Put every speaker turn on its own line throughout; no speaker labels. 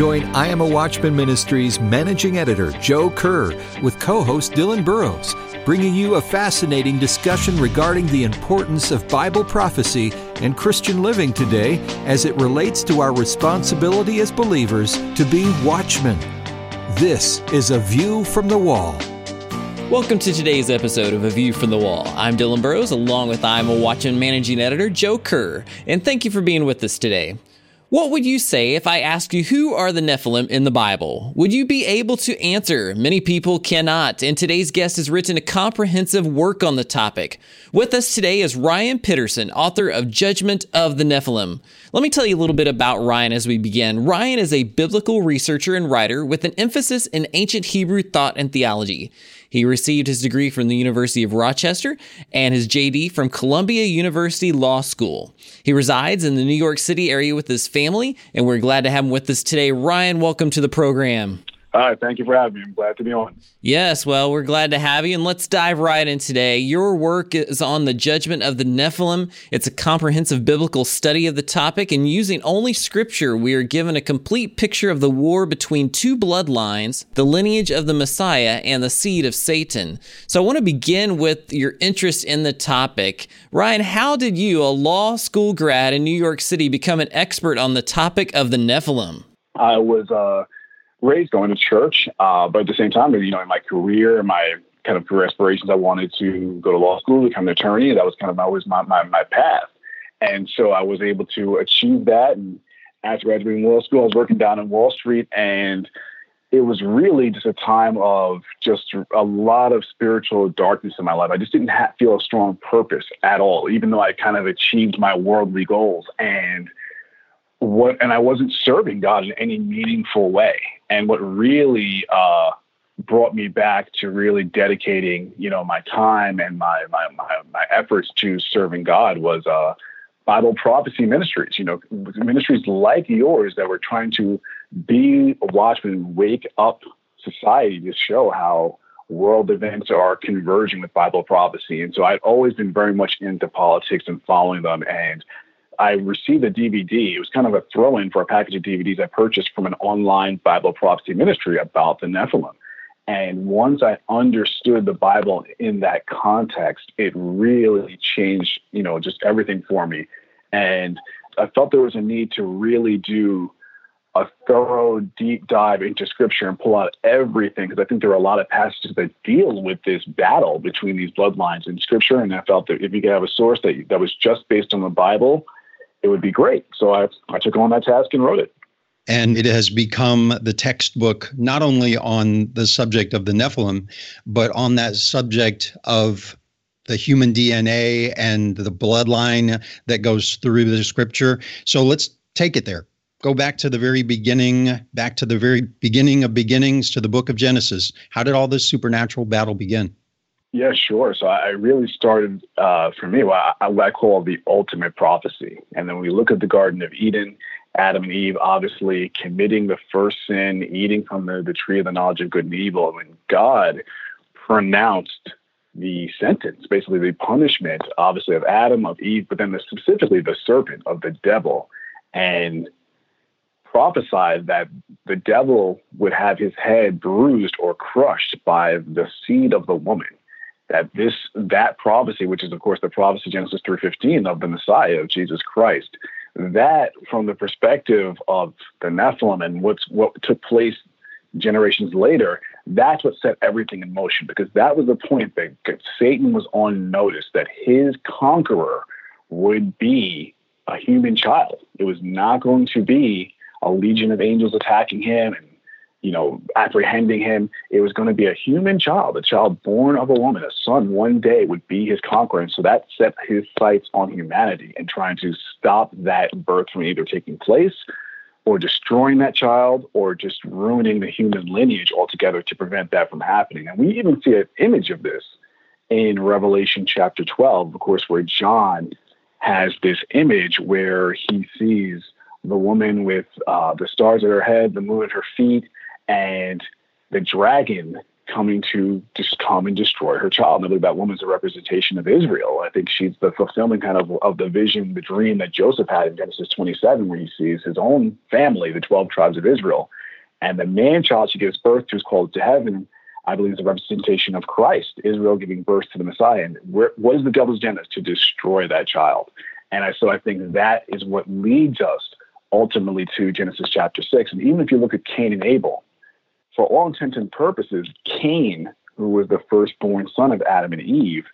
Join I Am a Watchman Ministries managing editor Joe Kerr with co host Dylan Burrows, bringing you a fascinating discussion regarding the importance of Bible prophecy and Christian living today as it relates to our responsibility as believers to be watchmen. This is A View from the Wall.
Welcome to today's episode of A View from the Wall. I'm Dylan Burrows, along with I'm a Watchman managing editor Joe Kerr, and thank you for being with us today. What would you say if I asked you who are the Nephilim in the Bible? Would you be able to answer? Many people cannot, and today's guest has written a comprehensive work on the topic. With us today is Ryan Pitterson, author of Judgment of the Nephilim. Let me tell you a little bit about Ryan as we begin. Ryan is a biblical researcher and writer with an emphasis in ancient Hebrew thought and theology. He received his degree from the University of Rochester and his JD from Columbia University Law School. He resides in the New York City area with his family, and we're glad to have him with us today. Ryan, welcome to the program.
Hi, thank you for having me. I'm glad to be on.
Yes, well, we're glad to have you, and let's dive right in today. Your work is on the judgment of the Nephilim. It's a comprehensive biblical study of the topic, and using only scripture, we are given a complete picture of the war between two bloodlines, the lineage of the Messiah and the seed of Satan. So I want to begin with your interest in the topic. Ryan, how did you, a law school grad in New York City, become an expert on the topic of the Nephilim?
I was uh raised going to church, uh, but at the same time, you know, in my career, my kind of career aspirations, I wanted to go to law school, become an attorney. That was kind of always my, my, my path. And so I was able to achieve that. And after graduating law school, I was working down in Wall Street and it was really just a time of just a lot of spiritual darkness in my life. I just didn't feel a strong purpose at all, even though I kind of achieved my worldly goals. And what, and I wasn't serving God in any meaningful way. And what really uh, brought me back to really dedicating, you know, my time and my my my, my efforts to serving God was uh, Bible prophecy ministries. You know, ministries like yours that were trying to be a watchman, wake up society to show how world events are converging with Bible prophecy. And so I'd always been very much into politics and following them. And I received a DVD. It was kind of a throw in for a package of DVDs I purchased from an online Bible prophecy ministry about the Nephilim. And once I understood the Bible in that context, it really changed, you know, just everything for me. And I felt there was a need to really do a thorough deep dive into scripture and pull out everything because I think there are a lot of passages that deal with this battle between these bloodlines in scripture. And I felt that if you could have a source that, that was just based on the Bible, it would be great. So I, I took on that task and wrote it.
And it has become the textbook not only on the subject of the Nephilim, but on that subject of the human DNA and the bloodline that goes through the scripture. So let's take it there. Go back to the very beginning, back to the very beginning of beginnings to the book of Genesis. How did all this supernatural battle begin?
Yeah, sure. So I really started uh, for me what I, call the ultimate prophecy. And then we look at the Garden of Eden, Adam and Eve obviously committing the first sin, eating from the, the tree of the knowledge of good and evil. When God pronounced the sentence, basically the punishment, obviously of Adam, of Eve, but then the, specifically the serpent, of the devil, and prophesied that the devil would have his head bruised or crushed by the seed of the woman that this that prophecy, which is of course the prophecy Genesis three fifteen of the Messiah of Jesus Christ, that from the perspective of the Nephilim and what's what took place generations later, that's what set everything in motion because that was the point that Satan was on notice that his conqueror would be a human child. It was not going to be a legion of angels attacking him and you know, apprehending him. It was going to be a human child, a child born of a woman, a son one day would be his conqueror. And so that set his sights on humanity and trying to stop that birth from either taking place or destroying that child or just ruining the human lineage altogether to prevent that from happening. And we even see an image of this in Revelation chapter 12, of course, where John has this image where he sees the woman with uh, the stars at her head, the moon at her feet, and the dragon coming to just come and destroy her child. I believe that woman's a representation of Israel. I think she's the fulfillment kind of of the vision, the dream that Joseph had in Genesis 27, where he sees his own family, the 12 tribes of Israel. And the man child she gives birth to is called to heaven. I believe is a representation of Christ, Israel giving birth to the Messiah. And where, what is the devil's agenda? To destroy that child. And I, so I think that is what leads us ultimately to Genesis chapter 6. And even if you look at Cain and Abel, for all intents and purposes, Cain, who was the firstborn son of Adam and Eve,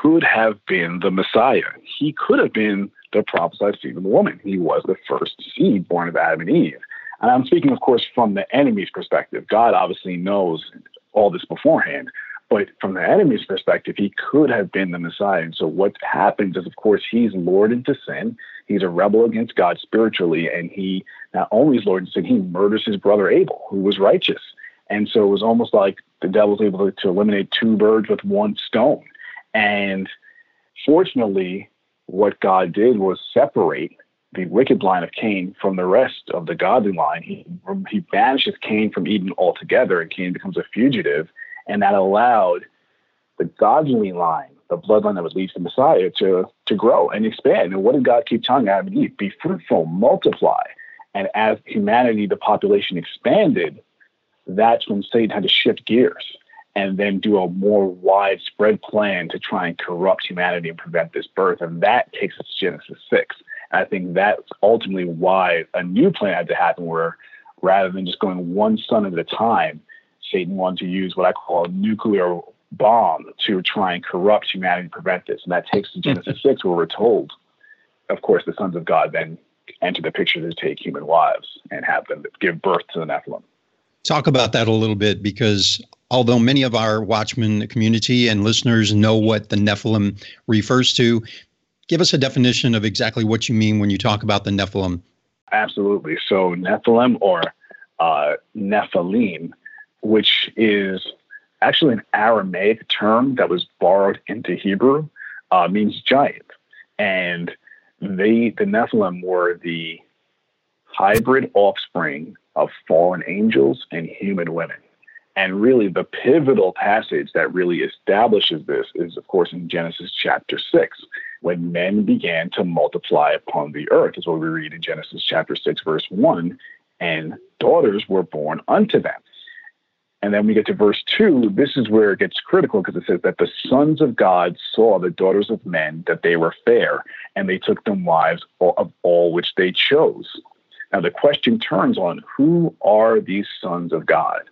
could have been the Messiah. He could have been the prophesied seed of the woman. He was the first seed born of Adam and Eve. And I'm speaking, of course, from the enemy's perspective. God obviously knows all this beforehand. But from the enemy's perspective, he could have been the Messiah. And so what happens is, of course, he's lured into sin. He's a rebel against God spiritually. And he not only is lured into sin, he murders his brother Abel, who was righteous. And so it was almost like the devil was able to, to eliminate two birds with one stone. And fortunately, what God did was separate the wicked line of Cain from the rest of the godly line. He, he banishes Cain from Eden altogether, and Cain becomes a fugitive. And that allowed the godly line, the bloodline that would lead to the Messiah, to, to grow and expand. And what did God keep telling Adam and Eve? Be fruitful, multiply. And as humanity, the population expanded, that's when Satan had to shift gears and then do a more widespread plan to try and corrupt humanity and prevent this birth. And that takes us to Genesis 6. And I think that's ultimately why a new plan had to happen where rather than just going one son at a time, Satan wanted to use what I call nuclear bomb to try and corrupt humanity and prevent this. And that takes to Genesis 6 where we're told, of course, the sons of God then enter the picture to take human wives and have them give birth to the Nephilim.
Talk about that a little bit because although many of our Watchman community and listeners know what the Nephilim refers to, give us a definition of exactly what you mean when you talk about the Nephilim.
Absolutely. So, Nephilim or uh, Nephilim, which is actually an Aramaic term that was borrowed into Hebrew, uh, means giant. And they, the Nephilim were the hybrid offspring of fallen angels and human women. And really, the pivotal passage that really establishes this is, of course, in Genesis chapter 6, when men began to multiply upon the earth, is what we read in Genesis chapter 6, verse 1, and daughters were born unto them. And then we get to verse 2. This is where it gets critical because it says that the sons of God saw the daughters of men that they were fair, and they took them wives of all which they chose. Now, the question turns on who are these sons of God?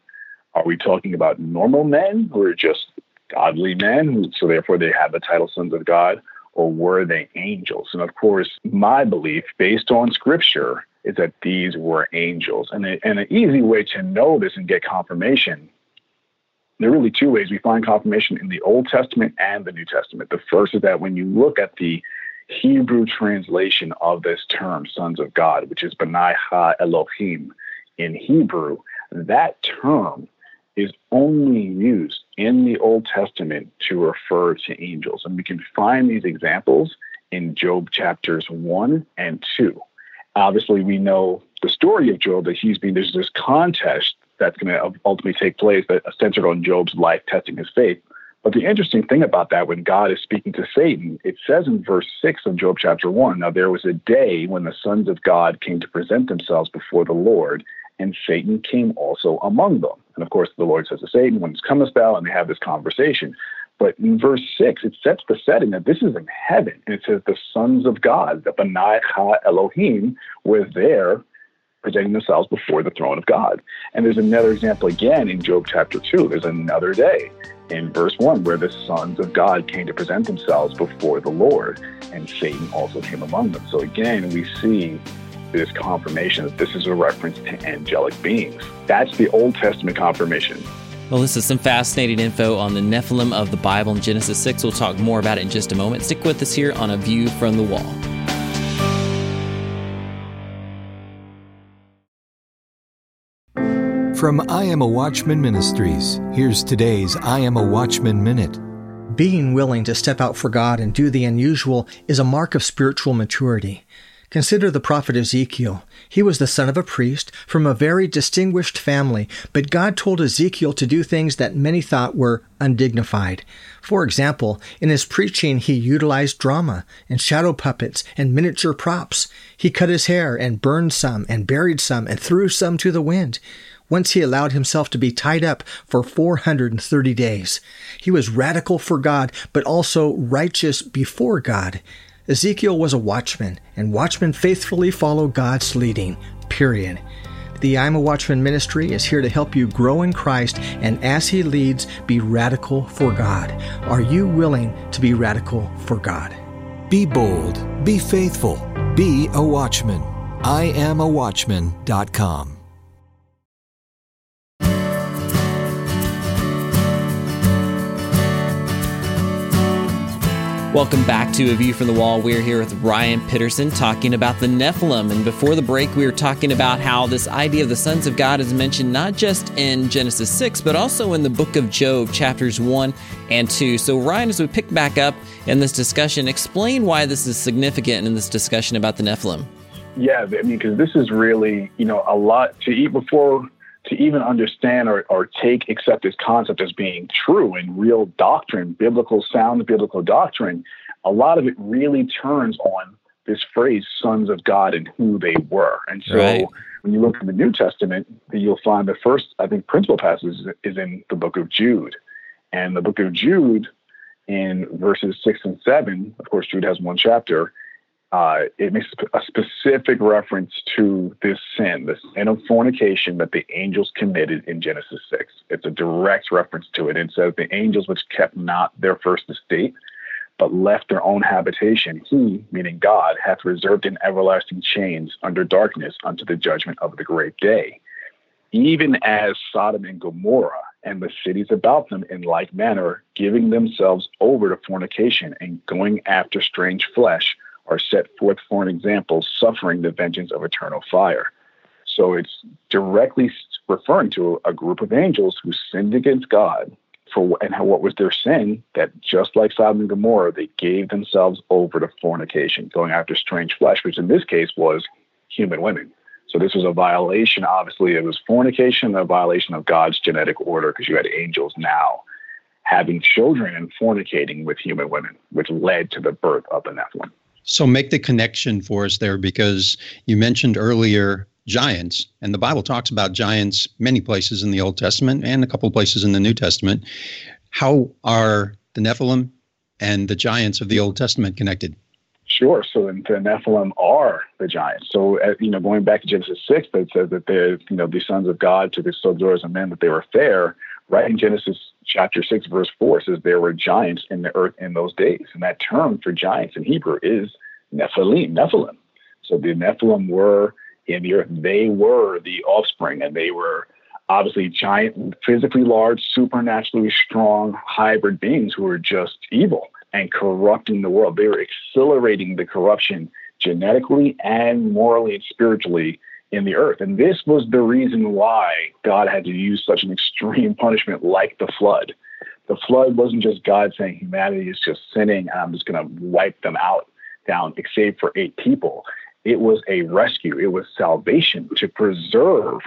Are we talking about normal men who are just godly men, so therefore they have the title sons of God, or were they angels? And of course, my belief, based on scripture, is that these were angels. And, and an easy way to know this and get confirmation, there are really two ways we find confirmation in the Old Testament and the New Testament. The first is that when you look at the Hebrew translation of this term, sons of God, which is Benai Ha Elohim in Hebrew, that term is only used in the Old Testament to refer to angels. And we can find these examples in Job chapters 1 and 2. Obviously, we know the story of Job that he's been, there's this contest that's going to ultimately take place that centered on Job's life testing his faith. But the interesting thing about that, when God is speaking to Satan, it says in verse 6 of Job chapter 1 Now there was a day when the sons of God came to present themselves before the Lord, and Satan came also among them. And of course, the Lord says to Satan, Whence comest thou? And they have this conversation. But in verse 6, it sets the setting that this is in heaven. And it says, The sons of God, the Benai Ha Elohim, were there presenting themselves before the throne of God. And there's another example again in Job chapter 2. There's another day in verse 1 where the sons of God came to present themselves before the Lord, and Satan also came among them. So again, we see this confirmation that this is a reference to angelic beings. That's the Old Testament confirmation.
Well, this is some fascinating info on the Nephilim of the Bible in Genesis 6. We'll talk more about it in just a moment. Stick with us here on A View from the Wall.
From I Am a Watchman Ministries, here's today's I Am a Watchman Minute.
Being willing to step out for God and do the unusual is a mark of spiritual maturity. Consider the prophet Ezekiel. He was the son of a priest from a very distinguished family, but God told Ezekiel to do things that many thought were undignified. For example, in his preaching, he utilized drama and shadow puppets and miniature props. He cut his hair and burned some and buried some and threw some to the wind. Once he allowed himself to be tied up for 430 days. He was radical for God, but also righteous before God. Ezekiel was a watchman, and watchmen faithfully follow God's leading, period. The I'm a Watchman ministry is here to help you grow in Christ and as He leads, be radical for God. Are you willing to be radical for God?
Be bold, be faithful, be a watchman. I am a watchman.com.
Welcome back to A View from the Wall. We're here with Ryan Pitterson talking about the Nephilim. And before the break, we were talking about how this idea of the sons of God is mentioned not just in Genesis 6, but also in the book of Job, chapters 1 and 2. So, Ryan, as we pick back up in this discussion, explain why this is significant in this discussion about the Nephilim.
Yeah, I mean, because this is really, you know, a lot to eat before to even understand or, or take accept this concept as being true and real doctrine, biblical sound biblical doctrine, a lot of it really turns on this phrase "sons of God" and who they were. And so, right. when you look in the New Testament, you'll find the first, I think, principal passage is in the book of Jude, and the book of Jude in verses six and seven. Of course, Jude has one chapter uh, it makes a specific reference to this sin, the sin of fornication that the angels committed in Genesis 6. It's a direct reference to it. It says, The angels which kept not their first estate, but left their own habitation, he, meaning God, hath reserved in everlasting chains under darkness unto the judgment of the great day. Even as Sodom and Gomorrah and the cities about them in like manner, giving themselves over to fornication and going after strange flesh are set forth for an example, suffering the vengeance of eternal fire. So it's directly referring to a group of angels who sinned against God for and what was their sin that just like Sodom and Gomorrah, they gave themselves over to fornication, going after strange flesh, which in this case was human women. So this was a violation. Obviously, it was fornication, a violation of God's genetic order, because you had angels now having children and fornicating with human women, which led to the birth of the Nephilim.
So make the connection for us there because you mentioned earlier giants, and the Bible talks about giants many places in the Old Testament and a couple places in the New Testament. How are the Nephilim and the giants of the Old Testament connected?
Sure. So the Nephilim are the giants. So uh, you know, going back to Genesis six, that says that they're you know the sons of God to the daughters of men that they were fair. Right in Genesis chapter 6, verse 4 says there were giants in the earth in those days. And that term for giants in Hebrew is Nephilim, Nephilim. So the Nephilim were in the earth. They were the offspring, and they were obviously giant, physically large, supernaturally strong hybrid beings who were just evil and corrupting the world. They were accelerating the corruption genetically and morally and spiritually in the earth. And this was the reason why God had to use such an extreme punishment like the flood. The flood wasn't just God saying humanity is just sinning and I'm just going to wipe them out down, save for eight people. It was a rescue, it was salvation to preserve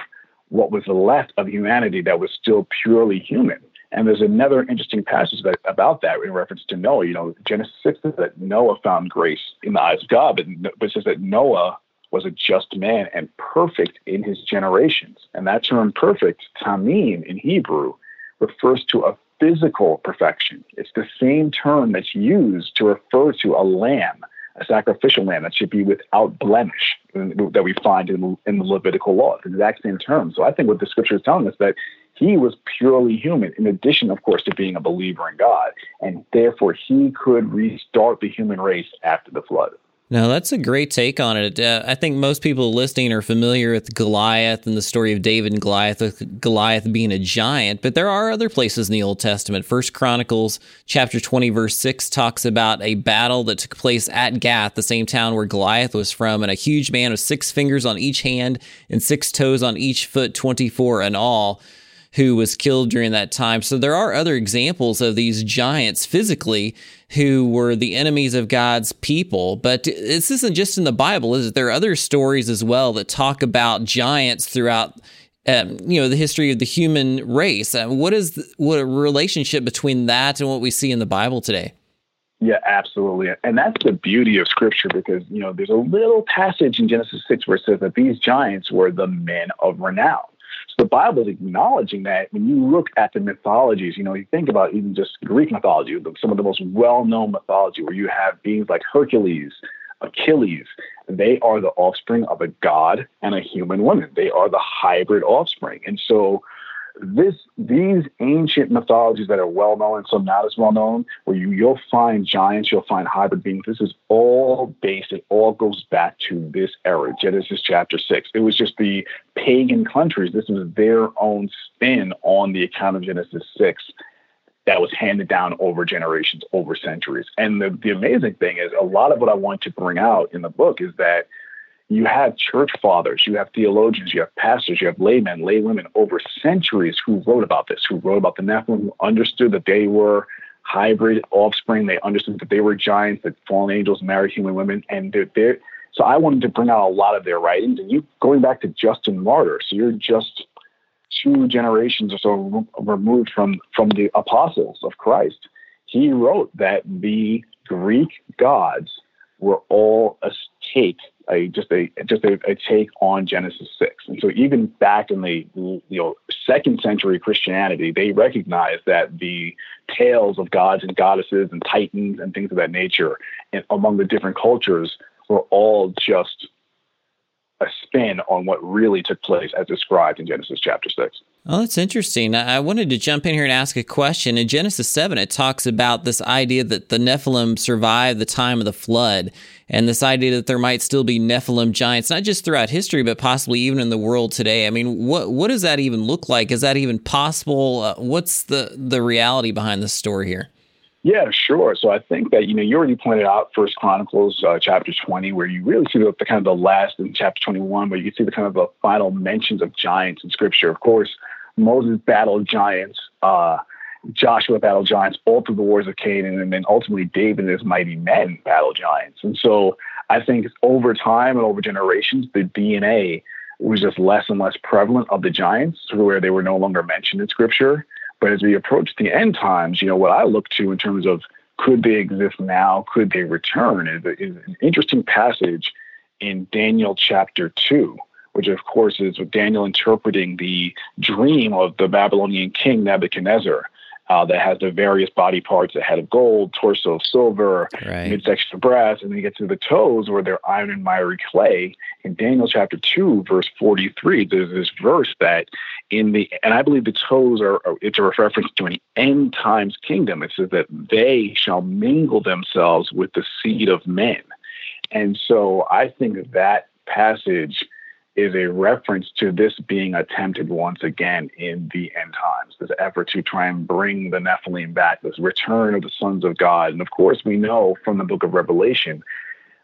what was left of humanity that was still purely human. And there's another interesting passage that, about that in reference to Noah. You know, Genesis 6 says that Noah found grace in the eyes of God, but, but it says that Noah was a just man and perfect in his generations. And that term perfect, tamim in Hebrew, refers to a physical perfection. It's the same term that's used to refer to a lamb, a sacrificial lamb that should be without blemish that we find in, in the Levitical law. The exact same term. So I think what the scripture is telling us that he was purely human, in addition, of course, to being a believer in God. And therefore, he could restart the human race after the flood.
No, that's a great take on it. Uh, I think most people listening are familiar with Goliath and the story of David and Goliath, with Goliath being a giant, but there are other places in the Old Testament. First Chronicles chapter 20 verse 6 talks about a battle that took place at Gath, the same town where Goliath was from, and a huge man with six fingers on each hand and six toes on each foot, 24 in all who was killed during that time. So there are other examples of these giants physically who were the enemies of God's people. But this isn't just in the Bible, is it? There are other stories as well that talk about giants throughout. Um, you know the history of the human race. Uh, what is the, what a relationship between that and what we see in the Bible today?
Yeah, absolutely. And that's the beauty of scripture because, you know, there's a little passage in Genesis 6 where it says that these giants were the men of renown. So the Bible is acknowledging that when you look at the mythologies, you know, you think about even just Greek mythology, some of the most well known mythology where you have beings like Hercules, Achilles, they are the offspring of a god and a human woman. They are the hybrid offspring. And so this these ancient mythologies that are well known and some not as well known, where you you'll find giants, you'll find hybrid beings. This is all based. It all goes back to this era, Genesis chapter six. It was just the pagan countries. This was their own spin on the account of Genesis six that was handed down over generations, over centuries. And the, the amazing thing is, a lot of what I want to bring out in the book is that you have church fathers, you have theologians, you have pastors, you have laymen, laywomen over centuries who wrote about this, who wrote about the Nephilim, who understood that they were hybrid offspring. They understood that they were giants, that fallen angels married human women, and they're, they're so I wanted to bring out a lot of their writings. And you going back to Justin Martyr, so you're just two generations or so removed from from the apostles of Christ. He wrote that the Greek gods were all a take a just a just a, a, take on Genesis six. And so even back in the you know second century Christianity, they recognized that the tales of gods and goddesses and titans and things of that nature and among the different cultures were all just a spin on what really took place as described in Genesis chapter 6.
Oh, that's interesting. I wanted to jump in here and ask a question. In Genesis 7, it talks about this idea that the Nephilim survived the time of the flood, and this idea that there might still be Nephilim giants, not just throughout history, but possibly even in the world today. I mean, what what does that even look like? Is that even possible? Uh, what's the, the reality behind this story here?
Yeah, sure. So I think that you know you already pointed out First Chronicles uh, chapter twenty, where you really see the, the, kind of the last in chapter twenty one, where you see the kind of the final mentions of giants in Scripture. Of course, Moses battled giants, uh, Joshua battled giants all through the wars of Canaan, and then ultimately David and his mighty men battled giants. And so I think over time and over generations, the DNA was just less and less prevalent of the giants to where they were no longer mentioned in Scripture. But as we approach the end times, you know, what I look to in terms of could they exist now? Could they return? Is, is an interesting passage in Daniel chapter 2, which of course is with Daniel interpreting the dream of the Babylonian king Nebuchadnezzar uh, that has the various body parts, a head of gold, torso of silver, right. midsection of brass, and then you get to the toes where they're iron and miry clay. In Daniel chapter 2, verse 43, there's this verse that in the, and I believe the toes are, it's a reference to an end times kingdom. It says that they shall mingle themselves with the seed of men. And so I think that passage is a reference to this being attempted once again in the end times, this effort to try and bring the Nephilim back, this return of the sons of God. And of course, we know from the book of Revelation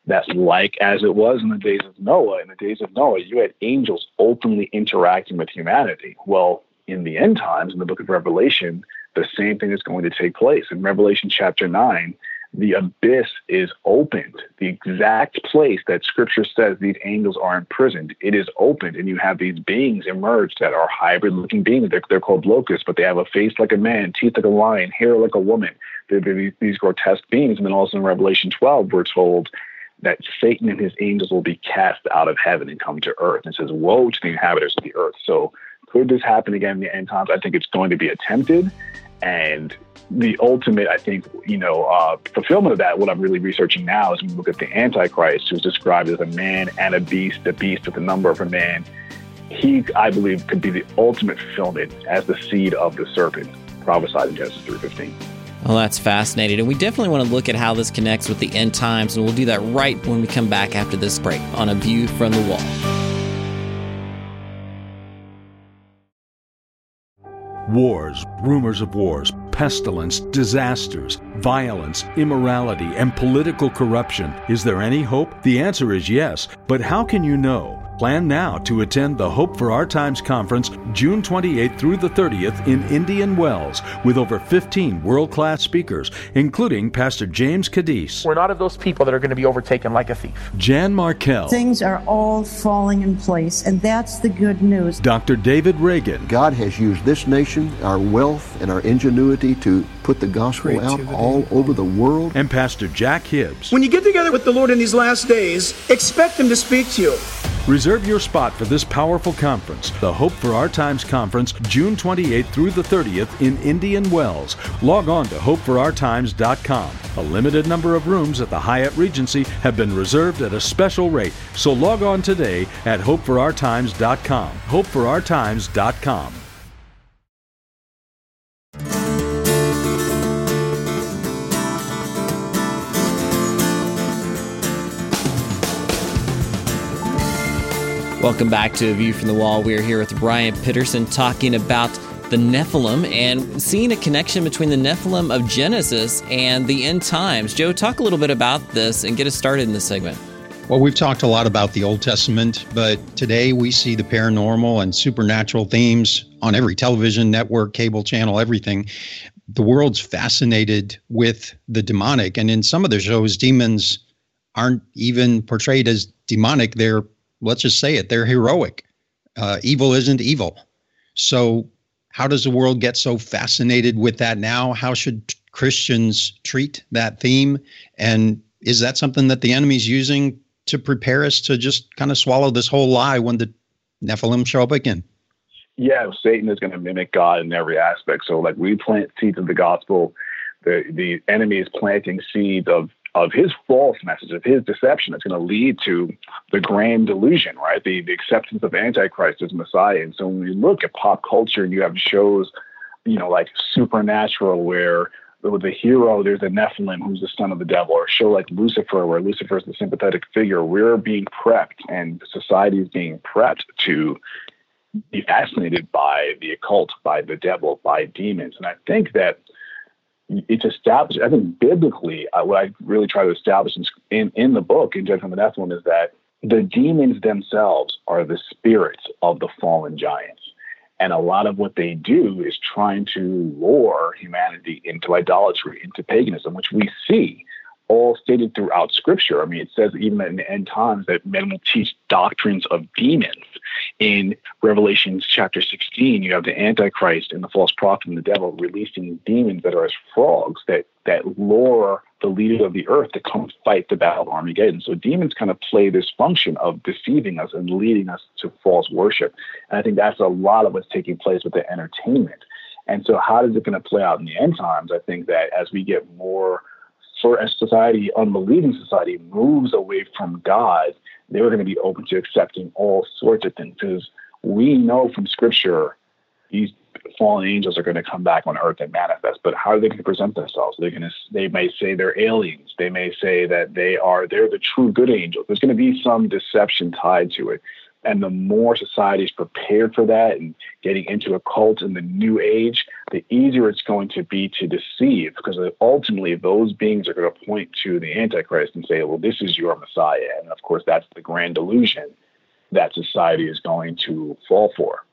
that, like as it was in the days of Noah, in the days of Noah, you had angels openly interacting with humanity. Well, in the end times, in the book of Revelation, the same thing is going to take place. In Revelation chapter 9, the abyss is opened. The exact place that scripture says these angels are imprisoned, it is opened, and you have these beings emerge that are hybrid looking beings. They're, they're called locusts, but they have a face like a man, teeth like a lion, hair like a woman. They're, they're these grotesque beings. And then also in Revelation 12, we're told that Satan and his angels will be cast out of heaven and come to earth. And it says, Woe to the inhabitants of the earth. So, could this happen again in the end times? I think it's going to be attempted. And the ultimate, I think, you know, uh, fulfillment of that, what I'm really researching now is when we look at the Antichrist, who's described as a man and a beast, a beast with the number of a man. He, I believe, could be the ultimate fulfillment as the seed of the serpent prophesied in Genesis 3.15.
Well, that's fascinating. And we definitely want to look at how this connects with the end times. And we'll do that right when we come back after this break on A View from the Wall.
Wars, rumors of wars, pestilence, disasters violence, immorality, and political corruption. Is there any hope? The answer is yes, but how can you know? Plan now to attend the Hope for Our Times conference June 28th through the 30th in Indian Wells with over 15 world class speakers, including Pastor James Cadiz.
We're not of those people that are going to be overtaken like a thief.
Jan Markell.
Things are all falling in place, and that's the good news.
Dr. David Reagan.
God has used this nation, our wealth, and our ingenuity to put the gospel out all over the world.
And Pastor Jack Hibbs.
When you get together with the Lord in these last days, expect Him to speak to you.
Reserve your spot for this powerful conference, the Hope for Our Times Conference, June 28th through the 30th in Indian Wells. Log on to hopeforourtimes.com. A limited number of rooms at the Hyatt Regency have been reserved at a special rate, so log on today at hopeforourtimes.com. hopeforourtimes.com.
Welcome back to A View from the Wall. We're here with Ryan Pitterson talking about the Nephilim and seeing a connection between the Nephilim of Genesis and the end times. Joe, talk a little bit about this and get us started in this segment.
Well, we've talked a lot about the Old Testament, but today we see the paranormal and supernatural themes on every television network, cable channel, everything. The world's fascinated with the demonic, and in some of the shows, demons aren't even portrayed as demonic. They're let's just say it, they're heroic. Uh, evil isn't evil. So, how does the world get so fascinated with that now? How should Christians treat that theme? And is that something that the enemy's using to prepare us to just kind of swallow this whole lie when the Nephilim show up again?
Yeah, Satan is going to mimic God in every aspect. So, like we plant seeds of the gospel, the the enemy is planting seeds of of his false message, of his deception, that's going to lead to the grand delusion, right? The, the acceptance of Antichrist as Messiah. And so when you look at pop culture and you have shows, you know, like Supernatural, where with the hero, there's a Nephilim who's the son of the devil, or a show like Lucifer, where Lucifer is the sympathetic figure, we're being prepped and society is being prepped to be fascinated by the occult, by the devil, by demons. And I think that it's established. I think biblically, uh, what I really try to establish in, in, the book, in Judgment of the Nephilim, is that the demons themselves are the spirits of the fallen giants. And a lot of what they do is trying to lure humanity into idolatry, into paganism, which we see all stated throughout Scripture. I mean, it says even in the end times that men will teach doctrines of demons. In Revelations chapter 16, you have the Antichrist and the false prophet and the devil releasing demons that are as frogs that that lure the leaders of the earth to come fight the battle of Armageddon. So demons kind of play this function of deceiving us and leading us to false worship. And I think that's a lot of what's taking place with the entertainment. And so, how is it going to play out in the end times? I think that as we get more for a society, unbelieving society, moves away from God, they're going to be open to accepting all sorts of things because we know from Scripture these fallen angels are going to come back on earth and manifest. But how are they going to present themselves? They're going to they may say they're aliens. They may say that they are they're the true good angels. There's going to be some deception tied to it. And the more society is prepared for that and getting into a cult in the new age, the easier it's going to be to deceive because ultimately those beings are going to point to the Antichrist and say, well, this is your Messiah. And of course, that's the grand delusion that society is going to fall for.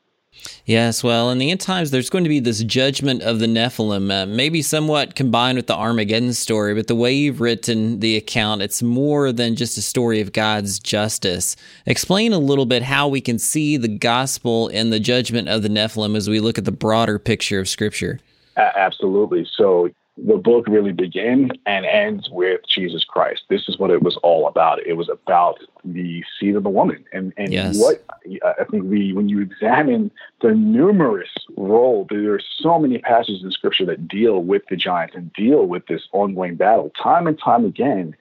Yes, well, in the end times, there's going to be this judgment of the Nephilim, uh, maybe somewhat combined with the Armageddon story, but the way you've written the account, it's more than just a story of God's justice. Explain a little bit how we can see the gospel and the judgment of the Nephilim as we look at the broader picture of Scripture.
absolutely. So, the book really begins and ends with Jesus Christ. This is what it was all about. It was about the seed of the woman, and and yes. what I think we when you examine the numerous role, there are so many passages in Scripture that deal with the giants and deal with this ongoing battle. Time and time again,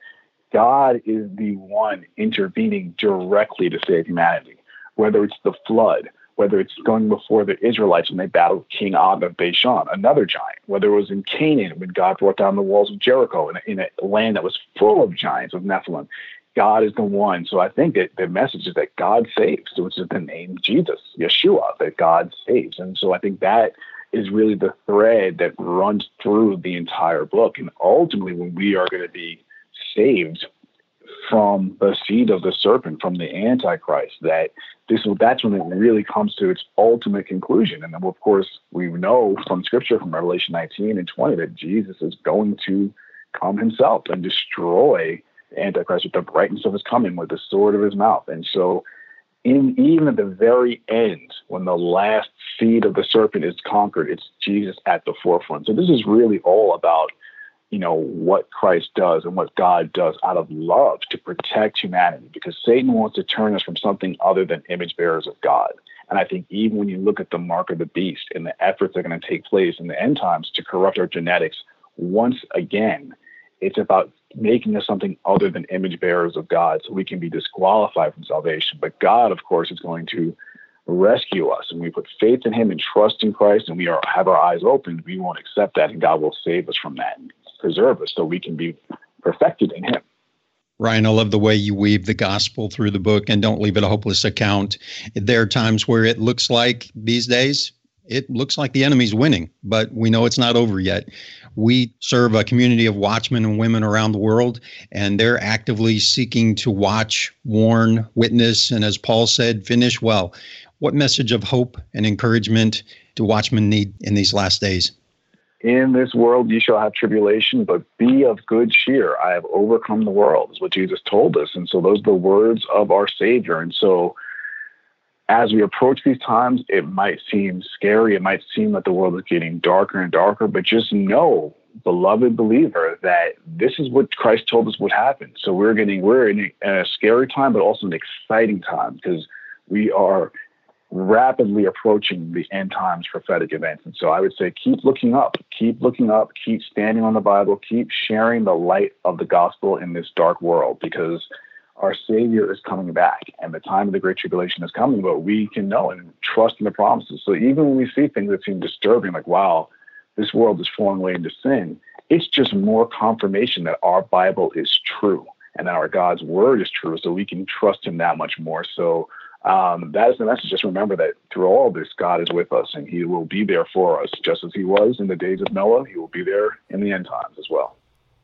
God is the one intervening directly to save humanity, whether it's the flood whether it's going before the Israelites when they battled King Og of Bashan, another giant, whether it was in Canaan when God brought down the walls of Jericho in a, in a land that was full of giants of Nephilim. God is the one. So I think that the message is that God saves, which is the name Jesus, Yeshua, that God saves. And so I think that is really the thread that runs through the entire book. And ultimately, when we are going to be saved from the seed of the serpent, from the Antichrist, that this that's when it really comes to its ultimate conclusion. And then, of course, we know from Scripture, from Revelation 19 and 20, that Jesus is going to come himself and destroy the Antichrist with the brightness of his coming, with the sword of his mouth. And so, in even at the very end, when the last seed of the serpent is conquered, it's Jesus at the forefront. So this is really all about you know what Christ does and what God does out of love to protect humanity because Satan wants to turn us from something other than image bearers of God. And I think even when you look at the mark of the beast and the efforts that are going to take place in the end times to corrupt our genetics once again, it's about making us something other than image bearers of God so we can be disqualified from salvation. But God, of course, is going to rescue us and we put faith in him and trust in Christ and we are have our eyes open, we won't accept that and God will save us from that preserve us so we can be perfected in Him.
Ryan, I love the way you weave the gospel through the book and don't leave it a hopeless account. There are times where it looks like these days, it looks like the enemy's winning, but we know it's not over yet. We serve a community of watchmen and women around the world, and they're actively seeking to watch, warn, witness, and as Paul said, finish well. What message of hope and encouragement do watchmen need in these last days?
In this world you shall have tribulation, but be of good cheer. I have overcome the world, is what Jesus told us. And so those are the words of our Savior. And so as we approach these times, it might seem scary. It might seem that the world is getting darker and darker, but just know, beloved believer, that this is what Christ told us would happen. So we're getting, we're in a scary time, but also an exciting time because we are rapidly approaching the end times prophetic events. And so I would say keep looking up, keep looking up, keep standing on the Bible, keep sharing the light of the gospel in this dark world because our Savior is coming back and the time of the Great Tribulation is coming, but we can know and trust in the promises. So even when we see things that seem disturbing, like, wow, this world is falling away into sin, it's just more confirmation that our Bible is true and that our God's word is true. So we can trust Him that much more. So um, that is the message. Just remember that through all this, God is with us and He will be there for us, just as He was in the days of Noah. He will be there in the end times as well.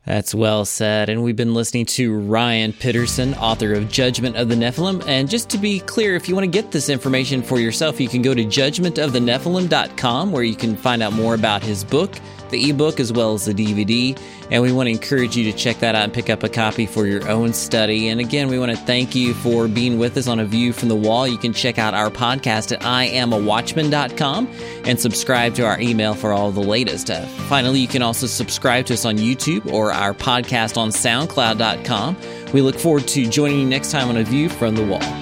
That's well said. And we've been listening to Ryan Pitterson, author of Judgment of the Nephilim. And just to be clear, if you want to get this information for yourself, you can go to judgmentofthenephilim.com where you can find out more about his book the ebook as well as the DVD. And we want to encourage you to check that out and pick up a copy for your own study. And again, we want to thank you for being with us on A View from the Wall. You can check out our podcast at iamawatchman.com and subscribe to our email for all the latest. Uh, finally, you can also subscribe to us on YouTube or our podcast on SoundCloud.com. We look forward to joining you next time on A View from the Wall.